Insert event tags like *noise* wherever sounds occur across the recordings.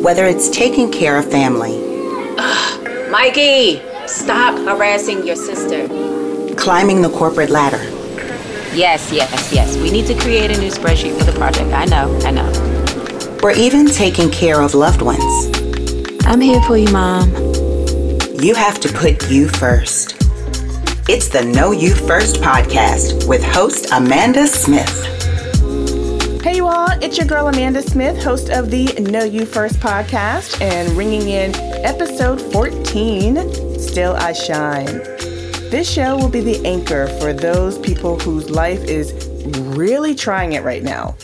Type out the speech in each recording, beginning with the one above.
Whether it's taking care of family, Mikey, stop harassing your sister. climbing the corporate ladder, Yes, yes, yes. We need to create a new spreadsheet for the project. I know, I know. or even taking care of loved ones, I'm here for you, Mom. you have to put you first. It's the Know You First podcast with host Amanda Smith. Hey, you all, it's your girl Amanda Smith, host of the Know You First podcast, and ringing in episode 14 Still I Shine. This show will be the anchor for those people whose life is really trying it right now.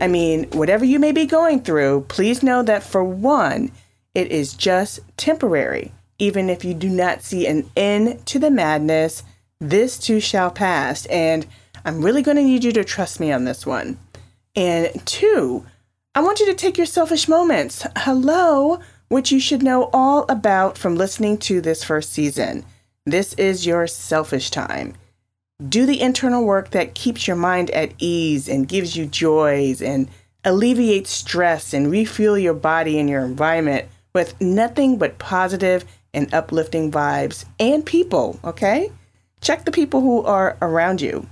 I mean, whatever you may be going through, please know that for one, it is just temporary. Even if you do not see an end to the madness, this too shall pass. And I'm really going to need you to trust me on this one. And two, I want you to take your selfish moments. Hello, which you should know all about from listening to this first season. This is your selfish time. Do the internal work that keeps your mind at ease and gives you joys and alleviates stress and refuel your body and your environment with nothing but positive and uplifting vibes and people, okay? Check the people who are around you.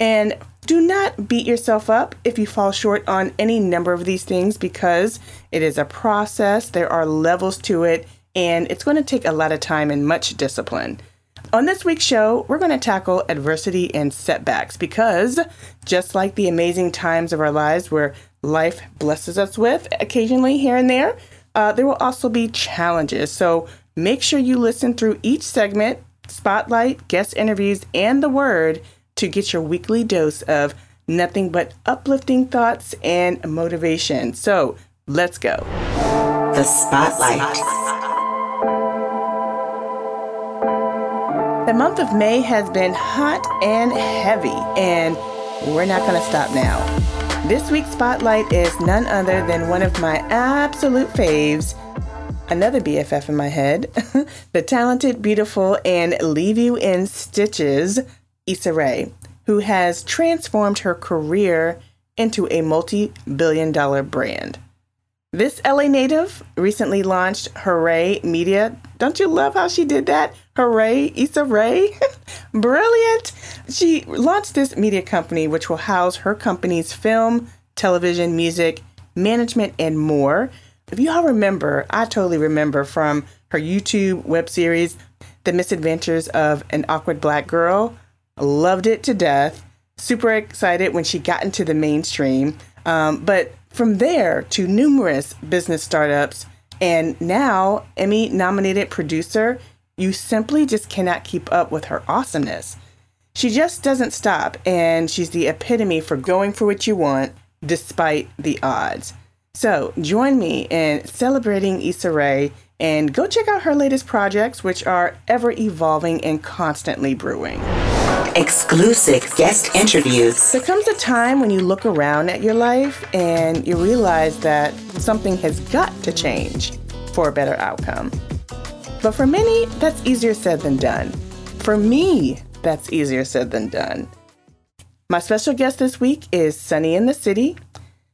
And do not beat yourself up if you fall short on any number of these things because it is a process, there are levels to it, and it's going to take a lot of time and much discipline. On this week's show, we're going to tackle adversity and setbacks because just like the amazing times of our lives where life blesses us with occasionally here and there, uh, there will also be challenges. So make sure you listen through each segment, spotlight, guest interviews, and the word to get your weekly dose of nothing but uplifting thoughts and motivation. So let's go. The Spotlight. The month of May has been hot and heavy, and we're not going to stop now. This week's spotlight is none other than one of my absolute faves, another BFF in my head, *laughs* the talented, beautiful, and leave you in stitches, Issa Rae, who has transformed her career into a multi billion dollar brand. This LA native recently launched Hoorae Media. Don't you love how she did that? Hooray, Issa Rae. *laughs* Brilliant. She launched this media company, which will house her company's film, television, music, management, and more. If you all remember, I totally remember from her YouTube web series, The Misadventures of an Awkward Black Girl. Loved it to death. Super excited when she got into the mainstream. Um, but from there to numerous business startups and now Emmy nominated producer, you simply just cannot keep up with her awesomeness. She just doesn't stop, and she's the epitome for going for what you want despite the odds. So join me in celebrating Issa Rae and go check out her latest projects, which are ever evolving and constantly brewing. Exclusive guest interviews, There comes a time when you look around at your life and you realize that something has got to change for a better outcome. But for many, that's easier said than done. For me, that's easier said than done. My special guest this week is Sunny in the City.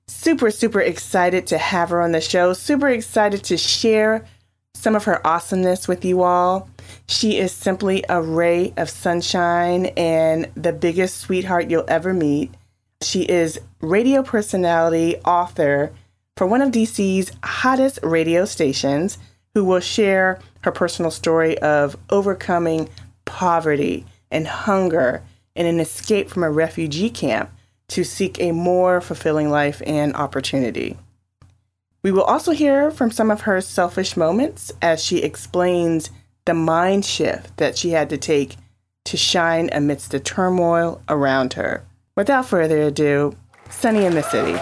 Super, super excited to have her on the show. Super excited to share some of her awesomeness with you all. She is simply a ray of sunshine and the biggest sweetheart you'll ever meet. She is radio personality, author for one of DC's hottest radio stations, who will share her personal story of overcoming poverty and hunger and an escape from a refugee camp to seek a more fulfilling life and opportunity. We will also hear from some of her selfish moments as she explains the mind shift that she had to take to shine amidst the turmoil around her. Without further ado, Sunny in the City.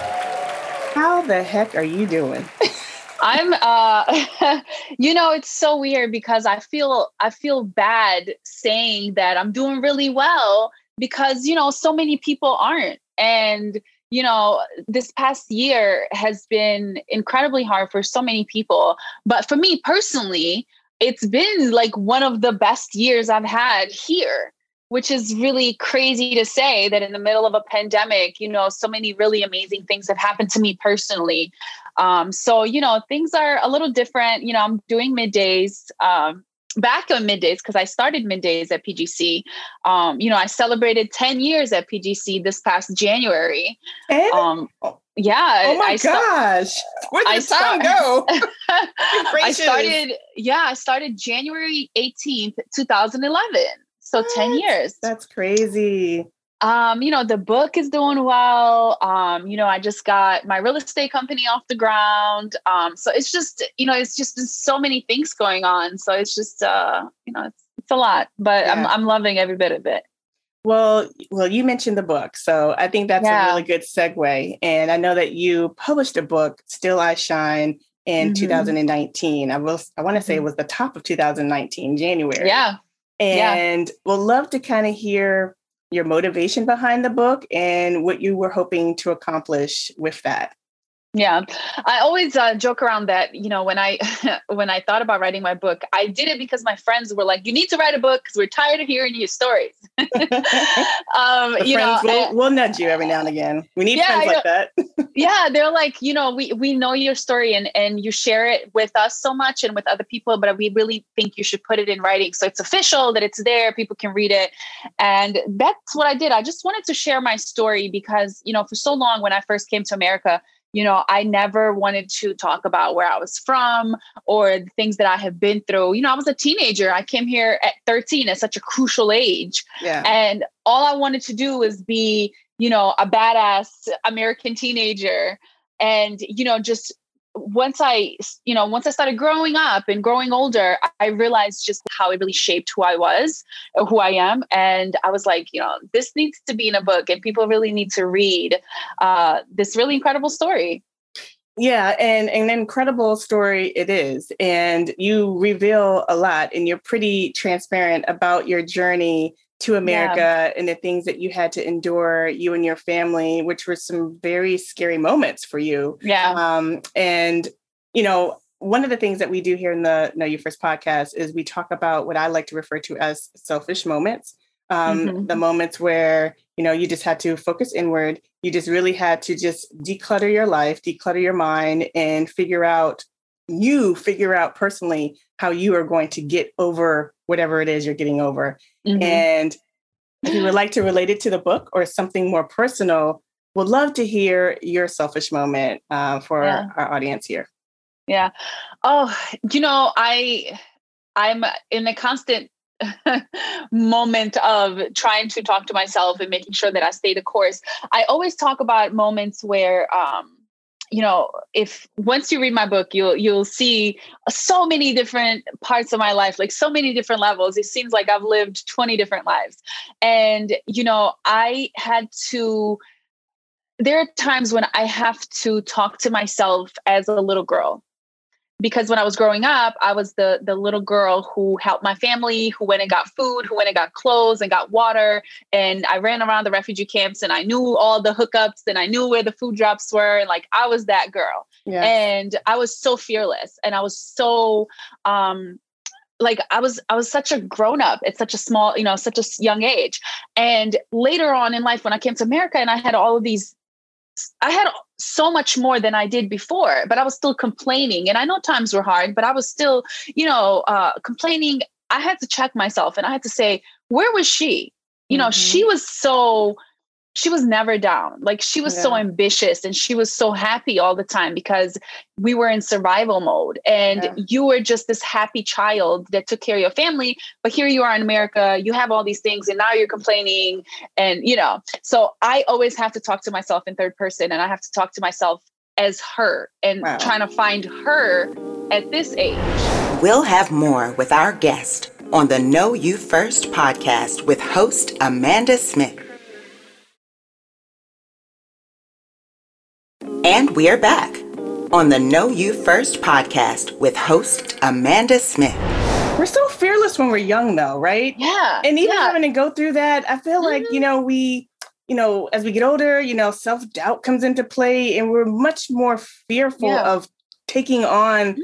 How the heck are you doing? *laughs* I'm uh *laughs* you know it's so weird because I feel I feel bad saying that I'm doing really well because you know so many people aren't and you know this past year has been incredibly hard for so many people but for me personally it's been like one of the best years I've had here which is really crazy to say that in the middle of a pandemic, you know, so many really amazing things have happened to me personally. Um, so, you know, things are a little different. You know, I'm doing middays. Um, back on middays because I started middays at PGC. Um, you know, I celebrated 10 years at PGC this past January. And Um, yeah. oh my I sta- gosh. Where did I the time go? *laughs* I started, yeah, I started January 18th, 2011. So 10 years. That's crazy. Um, you know, the book is doing well. Um, you know, I just got my real estate company off the ground. Um, so it's just, you know, it's just so many things going on. So it's just uh, you know, it's it's a lot, but I'm I'm loving every bit of it. Well, well, you mentioned the book, so I think that's Yeah. a really good segue. And I know that you published a book, "Still I Shine," in Mhm. 2019. I will, I want to say it was the top of 2019, January. Yeah. yeah. and we'll love to kind of hear your motivation behind the book and what you were hoping to accomplish with that. Yeah, I always uh, joke around that. You know, when I *laughs* when I thought about writing my book, I did it because my friends were like, "You need to write a book because we're tired of hearing your stories." *laughs* um, The you know, will, and- will nudge you every now and again. We need Yeah, friends like that. *laughs* yeah, they're like, you know, we we know your story and and you share it with us so much and with other people, but we really think you should put it in writing so it's official that it's there, people can read it, and that's what I did. I just wanted to share my story because you know, for so long when I first came to America you know, I never wanted to talk about where I was from or the things that I have been through. You know, I was a teenager. I came here at 13 at such a crucial age. Yeah. And all I wanted to do was be, you know, a badass American teenager. And, you know, just once I, you know, once I started growing up and growing older, I realized just how it really shaped who I was, who I am. And I was like, you know, this needs to be in a book and people really need to read uh, this really incredible story. Yeah, and an incredible story it is. And you reveal a lot, and you're pretty transparent about your journey to America and the things that you had to endure, you and your family, which were some very scary moments for you. Yeah. Um, and, you know, one of the things that we do here in the Know You First podcast is we talk about what I like to refer to as selfish moments. Um, Mhm. The moments where, you know, you just had to focus inward. You just really had to just declutter your life, declutter your mind, and figure out, you figure out personally how you are going to get over whatever it is you're getting over. Mhm. And if you would like to relate it to the book or something more personal, would love to hear your selfish moment uh, for Yeah. our audience here. Yeah. Oh, you know, I I'm in a constant *laughs* moment of trying to talk to myself and making sure that I stay the course. I always talk about moments where um you know, if once you read my book, you'll you'll see so many different parts of my life, like so many different levels. It seems like I've lived 20 different lives. And you know, I had to there are times when I have to talk to myself as a little girl. Because when I was growing up, I was the the little girl who helped my family, who went and got food, who went and got clothes and got water, and I ran around the refugee camps and I knew all the hookups and I knew where the food drops were and like I was that girl. Yeah. And I was so fearless and I was so um like I was I was such a grown up at such a small, you know, such a young age. And later on in life when I came to America and I had all of these I had so much more than I did before, but I was still complaining. And I know times were hard, but I was still, you know, uh, complaining. I had to check myself and I had to say, where was she? You know, she was so, she was never down. Like she was so ambitious and she was so happy all the time because we were in survival mode. And Yeah. you were just this happy child that took care of your family. But here you are in America, you have all these things, and now you're complaining and you know so i always have to talk to myself in third person and i have to talk to myself as her and Wow. trying to find her at this age We'll have more with our guest on the Know You First podcast with host Amanda Smith. And we're back on the Know You First podcast with host Amanda Smith. We're so fearless when we're young, though, right? yeah And even yeah. having to go through that, I feel like, you mm-hmm. know, we, you know, as we get older, you know, self doubt comes into play and we're much more fearful Yeah. of taking on mm-hmm.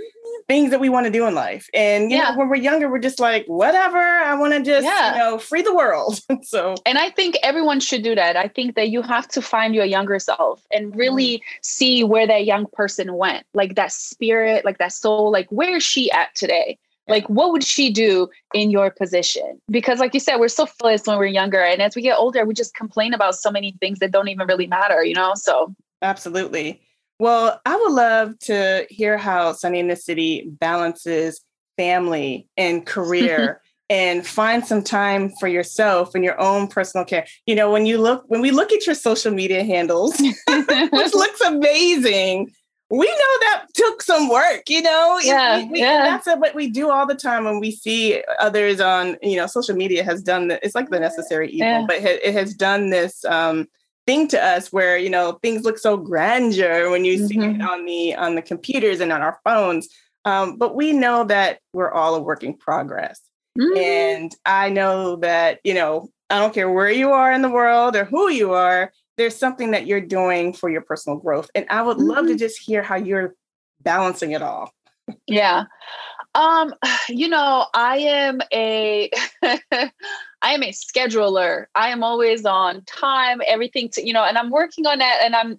things that we want to do in life. And you yeah. know, when we're younger, we're just like, whatever, I want to just, yeah. you know, free the world. *laughs* so And I think everyone should do that. I think that you have to find your younger self and really mm. see where that young person went. Like that spirit, like that soul, like where is she at today? Like, what would she do in your position? Because, like you said, we're so flawless when we're younger. And as we get older, we just complain about so many things that don't even really matter, you know? So, absolutely. Well, I would love to hear how Sunny in the City balances family and *laughs* career. and find some time for yourself and your own personal care. You know, when you look when we look at your social media handles, *laughs* which *laughs* looks amazing, we know that took some work, you know. Yeah, we, we, yeah. That's what we do all the time when we see others on, you know, social media has done that. It's like the necessary evil, yeah. but it has done this um, thing to us where you know things look so grandeur when you mm-hmm. see it mm-hmm. on the on the computers and on our phones. Um, but we know that we're all a work in progress, mm-hmm. and I know that you know I don't care where you are in the world or who you are there's something that you're doing for your personal growth. And I would mm-hmm. love to mm-hmm. just hear how you're balancing it all. yeah. Um, *sighs* you know, I am a *laughs* I am a scheduler. I am always on time, everything to, you know, and I'm working on that and I'm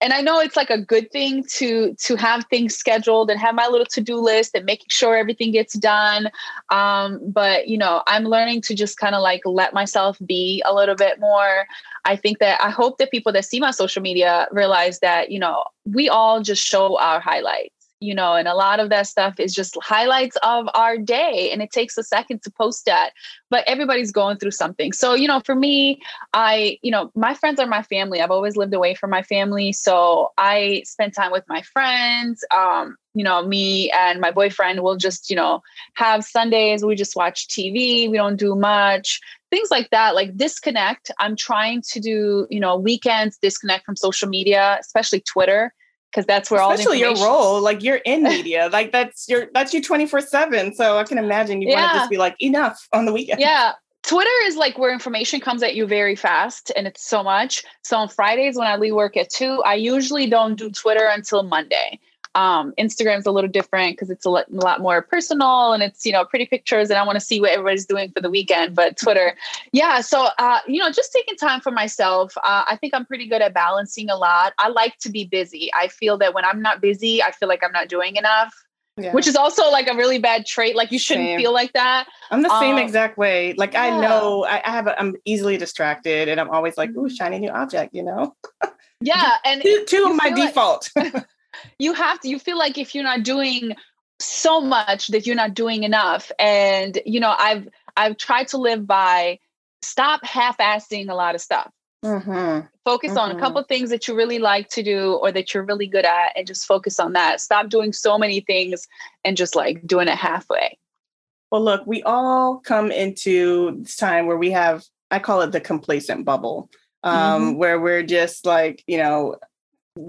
and I know it's like a good thing to to have things scheduled and have my little to-do list and making sure everything gets done. Um, but you know, I'm learning to just kind of like let myself be a little bit more. I think that I hope that people that see my social media realize that, you know, we all just show our highlights you know, and a lot of that stuff is just highlights of our day. And it takes a second to post that, but everybody's going through something. So, you know, for me, I, you know, my friends are my family. I've always lived away from my family. So I spend time with my friends. Um, you know, me and my boyfriend will just, you know, have Sundays, we just watch TV, we don't do much things like that like disconnect i'm trying to do you know weekends disconnect from social media especially twitter because that's where all Especially all your role, like you're in media, *laughs* like that's your that's you twenty four seven. So I can imagine you yeah. want to just be like enough on the weekend. Yeah, Twitter is like where information comes at you very fast, and it's so much. So on Fridays when I leave work at two, I usually don't do Twitter until Monday um, Instagram's a little different because it's a lot, a lot, more personal and it's, you know, pretty pictures and I want to see what everybody's doing for the weekend. But Twitter, yeah. So, uh, you know, just taking time for myself. Uh, I think I'm pretty good at balancing a lot. I like to be busy. I feel that when I'm not busy, I feel like I'm not doing enough. Yeah. Which is also like a really bad trait. Like you shouldn't same. feel like that. I'm the same um, exact way. Like yeah. I know I, I have, a, I'm easily distracted, and I'm always like, "Ooh, shiny new object," you know. *laughs* Yeah, and two, two of my default. *laughs* *laughs* You have to you feel like if you're not doing so much that you're not doing enough and you know i've i've tried to live by stop half-assing a lot of stuff mm-hmm. focus mm-hmm. on a couple mm-hmm. things that you really like to do or that you're really good at and just focus on that stop doing so many things and just like doing it halfway well look we all come into this time where we have i call it the complacent bubble um, mm-hmm. where we're just like you know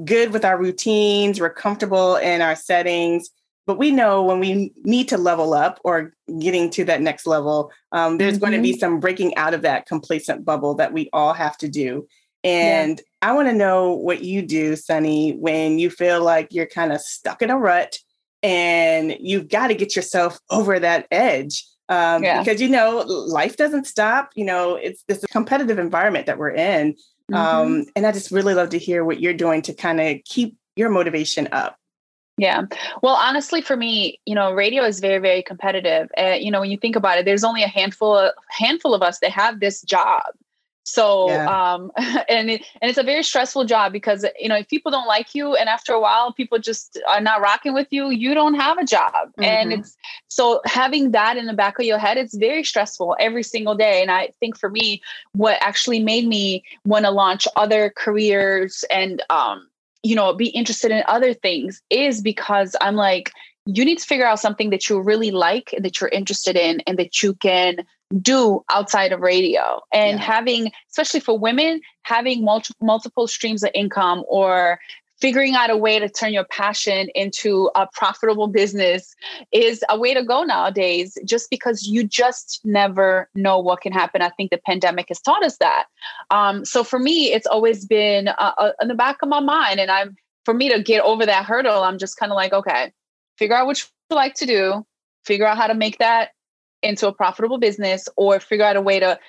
good with our routines, we're comfortable in our settings, but we know when we need to level up or getting to that next level, um, there's mm-hmm. going to be some breaking out of that complacent bubble that we all have to do. And yeah. I want to know what you do, Sunny, when you feel like you're kind of stuck in a rut and you've got to get yourself over that edge. Um, yeah. Because, you know, life doesn't stop. You know, it's this competitive environment that we're in. Mm-hmm. Um, and I just really love to hear what you're doing to kind of keep your motivation up. Yeah. Well, honestly, for me, you know, radio is very, very competitive. Uh, you know, when you think about it, there's only a handful, a handful of us that have this job. So, yeah. um, *laughs* and it, and it's a very stressful job because you know if people don't like you, and after a while people just are not rocking with you, you don't have a job, mm-hmm. and it's so having that in the back of your head, it's very stressful every single day. And I think for me, what actually made me want to launch other careers and um, you know be interested in other things is because I'm like you need to figure out something that you really like and that you're interested in and that you can do outside of radio. And yeah. having especially for women having multi- multiple streams of income or figuring out a way to turn your passion into a profitable business is a way to go nowadays just because you just never know what can happen. I think the pandemic has taught us that. Um, so for me it's always been uh, uh, in the back of my mind and i'm for me to get over that hurdle, I'm just kind of like, okay, figure out what you like to do, figure out how to make that into a profitable business, or figure out a way to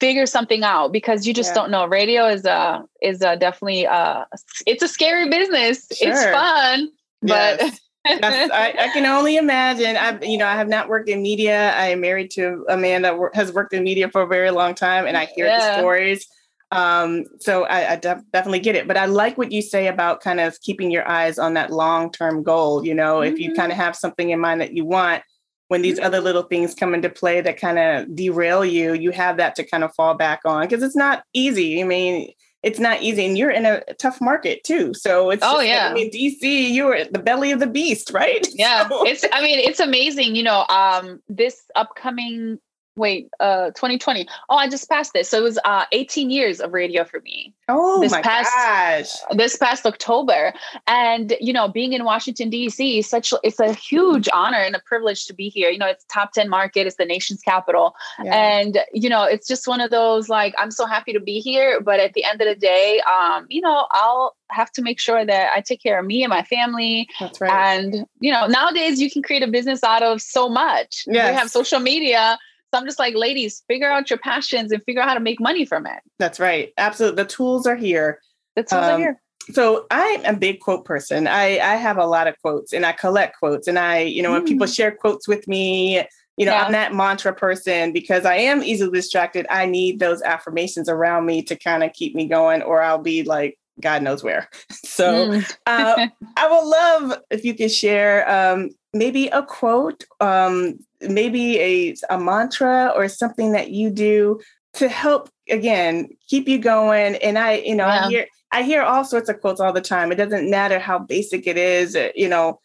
figure something out because you just yeah. don't know. Radio is a is a definitely uh it's a scary business. Sure. It's fun, yes. but I, I, can only imagine. I, you know, I have not worked in media. I am married to a man that has worked in media for a very long time, and I hear yeah. the stories. Um, so I, I def- definitely get it. But I like what you say about kind of keeping your eyes on that long term goal. You know, mm-hmm. if you kind of mm-hmm. have something in mind that you want, when these other little things come into play that kind of derail you, you have that to kind of fall back on because it's not easy. I mean, it's not easy, and you're in a tough market too. So it's oh yeah. Like, I mean, DC, you are at the belly of the beast, right? *laughs* Yeah, so. it's. I mean, it's amazing. You know, um, this upcoming wait, uh 2020. Oh, I just passed this. So it was uh 18 years of radio for me. Oh this my past, gosh. This past October. And you know, being in Washington, DC, such it's a huge honor and a privilege to be here. You know, it's top 10 market, it's the nation's capital. Yeah. And you know, it's just one of those like I'm so happy to be here. But at the end of the day, um, you know, I'll have to make sure that I take care of me and my family. That's right. And you know, nowadays you can create a business out of so much. Yes. We have social media so I'm just like, ladies, figure out your passions and figure out how to make money from it. That's right. Absolutely. The tools are here. The tools um, are here. So I'm a big quote person. I, I have a lot of quotes and I collect quotes. And I, you know, when people mm. share quotes with me, you know, yeah. I'm that mantra person because I am easily distracted. I need those affirmations around me to kind of keep me going, or I'll be like, God knows where. *laughs* So mm. uh, *laughs* I would love if you could share um, maybe a quote, um, maybe a, a mantra or something that you do to help again keep you going. And I, you know. I hear I hear all sorts of quotes all the time. It doesn't matter how basic it is. Uh, you know,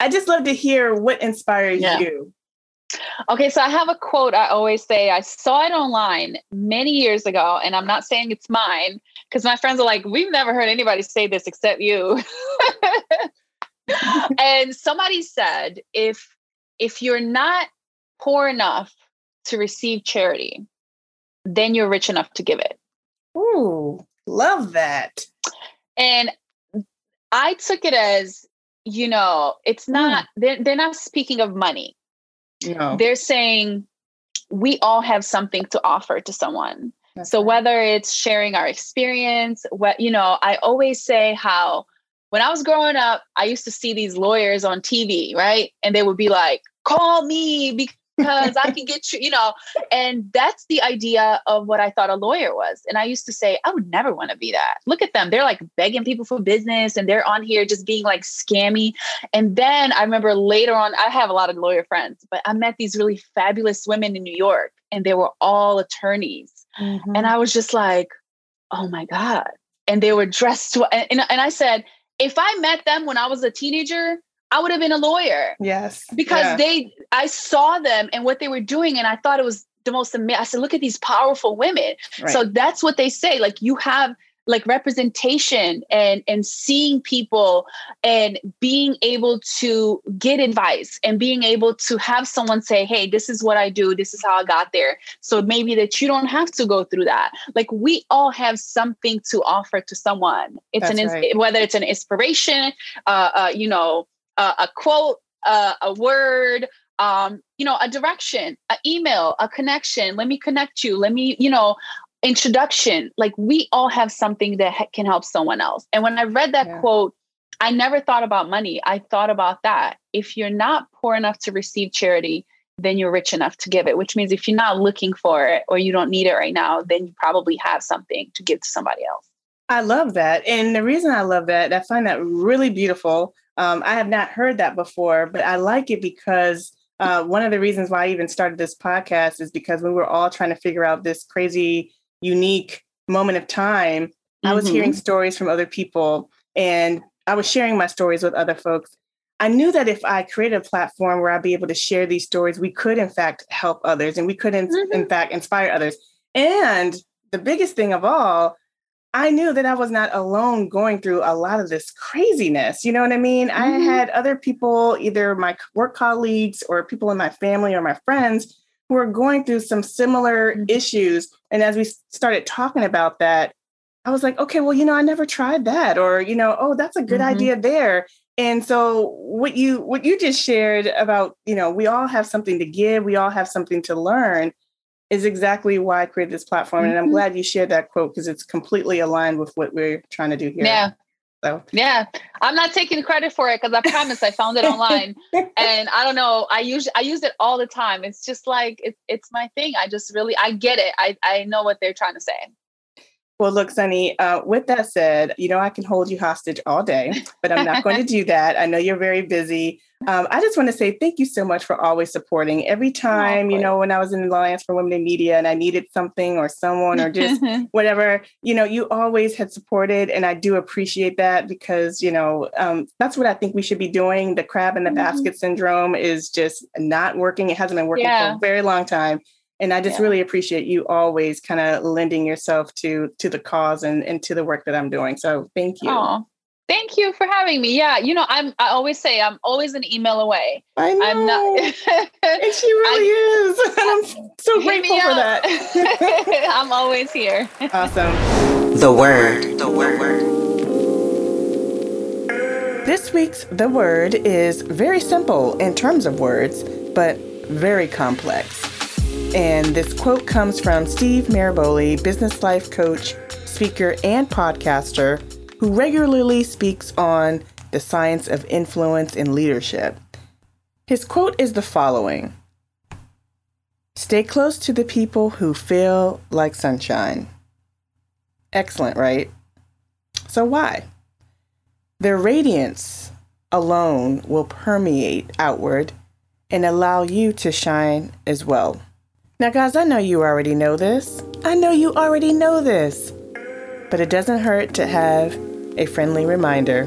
I just love to hear what inspires yeah. you. Okay, so I have a quote I always say. I saw it online many years ago, and I'm not saying it's mine because my friends are like, We've never heard anybody say this except you. *laughs* *laughs* and somebody said, if if you're not poor enough to receive charity, then you're rich enough to give it. Ooh, love that. And I took it as, you know, it's not, mm. they're, they're not speaking of money. No. They're saying we all have something to offer to someone. That's so right. whether it's sharing our experience, what, you know, I always say how when I was growing up, I used to see these lawyers on TV, right? And they would be like, call me because I can get you, you know. And that's the idea of what I thought a lawyer was. And I used to say, I would never want to be that. Look at them. They're like begging people for business and they're on here just being like scammy. And then I remember later on, I have a lot of lawyer friends, but I met these really fabulous women in New York and they were all attorneys. Mm-hmm. And I was just like, oh my God. And they were dressed to, and, and I said, if I met them when I was a teenager, I would have been a lawyer. Yes. Because yeah. they, I saw them and what they were doing, and I thought it was the most amazing. I said, look at these powerful women. Right. So that's what they say. Like you have like representation and and seeing people and being able to get advice and being able to have someone say hey this is what i do this is how i got there so maybe that you don't have to go through that like we all have something to offer to someone it's That's an right. whether it's an inspiration uh, uh you know uh, a quote, uh, a word, um, you know, a direction, an email, a connection. Let me connect you. Let me, you know, introduction. Like we all have something that ha- can help someone else. And when I read that yeah. quote, I never thought about money. I thought about that. If you're not poor enough to receive charity, then you're rich enough to give it, which means if you're not looking for it or you don't need it right now, then you probably have something to give to somebody else. I love that. And the reason I love that, I find that really beautiful um, I have not heard that before, but I like it because uh, one of the reasons why I even started this podcast is because we were all trying to figure out this crazy, unique moment of time. Mm-hmm. I was hearing mm-hmm. stories from other people and I was sharing my stories with other folks. I knew that if I created a platform where I'd be able to share these stories, we could, in fact, help others and we could, in, mm-hmm. in fact, inspire others. And the biggest thing of all I knew that I was not alone going through a lot of this craziness. You know what I mean? Mm-hmm. I had other people, either my work colleagues or people in my family or my friends, who were going through some similar mm-hmm. issues. And as we started talking about that, I was like, okay, well, you know, I never tried that, or you know, oh, that's a good mm-hmm. idea there. And so what you what you just shared about, you know, we all have something to give, we all have something to learn is exactly why I created this platform. Mm-hmm. And I'm mm-hmm. glad you shared that quote because it's completely aligned with what we're trying to do here. Yeah. So yeah, I'm not taking credit for it because I promise I found it online, *laughs* and I don't know. I use I use it all the time. It's just like it's it's my thing. I just really I get it. I I know what they're trying to say. Well, look, Sunny, uh, with that said, you know, I can hold you hostage all day, but I'm not going to do that. I know you're very busy. Um, I just want to say thank you so much for always supporting. Every time, you know, when I was in Alliance for Women in Media and I needed something or someone or just *laughs* whatever, you know, you always had supported. And I do appreciate that because, you know, um, that's what I think we should be doing. The crab in the mm-hmm. basket syndrome is just not working. It hasn't been working yeah. for a very long time and i just yeah. really appreciate you always kind of lending yourself to to the cause and, and to the work that i'm doing so thank you Aww. Thank you for having me. Yeah, you know, I'm. I always say I'm always an email away. I know. I'm not. *laughs* and she really I, is. *laughs* I'm *laughs* so grateful for that. I'm always here. Awesome. The word. The word. This week's the word is very simple in terms of words, but very complex. And this quote comes from Steve Maraboli, business life coach, speaker, and podcaster who regularly speaks on the science of influence and leadership. His quote is the following Stay close to the people who feel like sunshine. Excellent, right? So, why? Their radiance alone will permeate outward and allow you to shine as well. Now, guys, I know you already know this. I know you already know this. But it doesn't hurt to have a friendly reminder.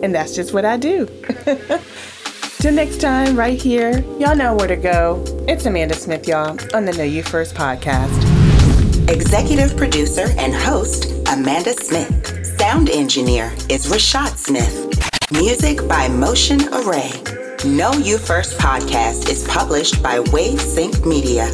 And that's just what I do. *laughs* Till next time, right here, y'all know where to go. It's Amanda Smith, y'all, on the Know You First podcast. Executive producer and host, Amanda Smith. Sound engineer is Rashad Smith. Music by Motion Array. Know You First podcast is published by Wave Sync Media.